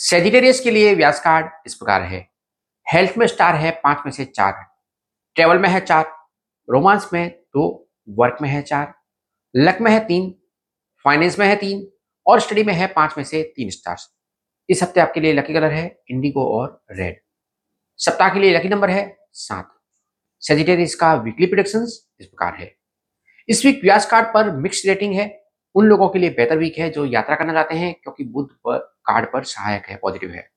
Sagittarius के लिए व्यास card इस प्रकार है। हेल्थ में स्टार है, पाँच में से चार ट्रेवल में है चार रोमांस में दो वर्क में है चार लक में है तीन फाइनेंस में है तीन और स्टडी में है पाँच में से तीन स्टार्स इस हफ़्ते आपके लिए लकी कलर है इंडिगो और रेड सप्ताह के लिए लकी नंबर है, सात। सेजिटेरियस का वीकली प्रोडिक्शन इस प्रकार है। इस वीक व्यास कार्ड पर मिक्स रेटिंग है। उन लोगों के लिए बेहतर वीक है जो यात्रा करना चाहते हैं, क्योंकि पर कार्ड पर सहायक है पॉजिटिव है।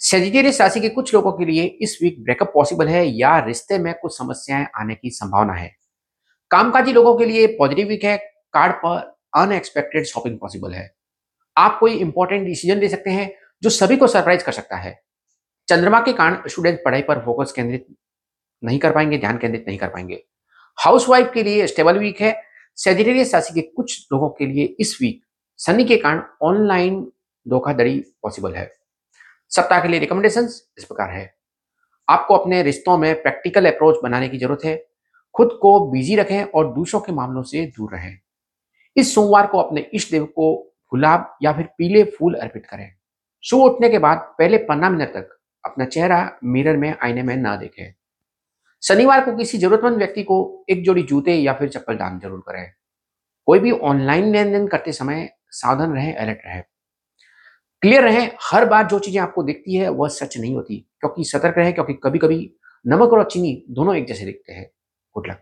सेजिटेरियस राशि के कुछ लोगों के लिए इस वीक ब्रेकअप पॉसिबल है या रिश्ते में कुछ समस्याएँ आने की संभावना है। कामकाजी लोगों के लिए पॉजिटिव वीक है, कार्ड पर अनएक्सपेक्टेड शॉपिंग पॉसिबल है। आप कोई इंपॉर्टेंट डिसीज़न ले सकते हैं जो सभी को सरप्राइज़ कर सकता है। चंद्रमा के कारण स्टूडेंट पढ़ाई पर फोकस केंद्रित नहीं कर पाएँगे, ध्यान केंद्रित नहीं कर पाएँगे। हाउसवाइफ के लिए स्टेबल वीक है। सेजिटेरियस राशि के कुछ लोगों के लिए इस वीक शनि के कारण ऑनलाइन धोखाधड़ी पॉसिबल है। सप्ताह के लिए रिकमेंडेशन इस प्रकार है। आपको अपने रिश्तों में प्रैक्टिकल अप्रोच बनाने की ज़रूरत है। खुद को बिज़ी रखें और दूसरों के मामलों से दूर रहें। इस सोमवार को अपने इष्ट देव को गुलाब या फिर पीले फूल अर्पित करें। सुबह उठने के बाद पहले पंद्रह मिनट तक अपना चेहरा मिरर में आईने में ना देखें। शनिवार को किसी जरूरतमंद व्यक्ति को एक जोड़ी जूते या फिर चप्पल दान ज़रूर करें। कोई भी ऑनलाइन लेन देन करते समय सावधान रहें अलर्ट रहें। क्लियर रहें, हर बार जो चीज़ें आपको दिखती है, वह सच नहीं होती। क्योंकि सतर्क रहे, क्योंकि कभी कभी नमक और चीनी दोनों एक जैसे दिखते हैं। Good luck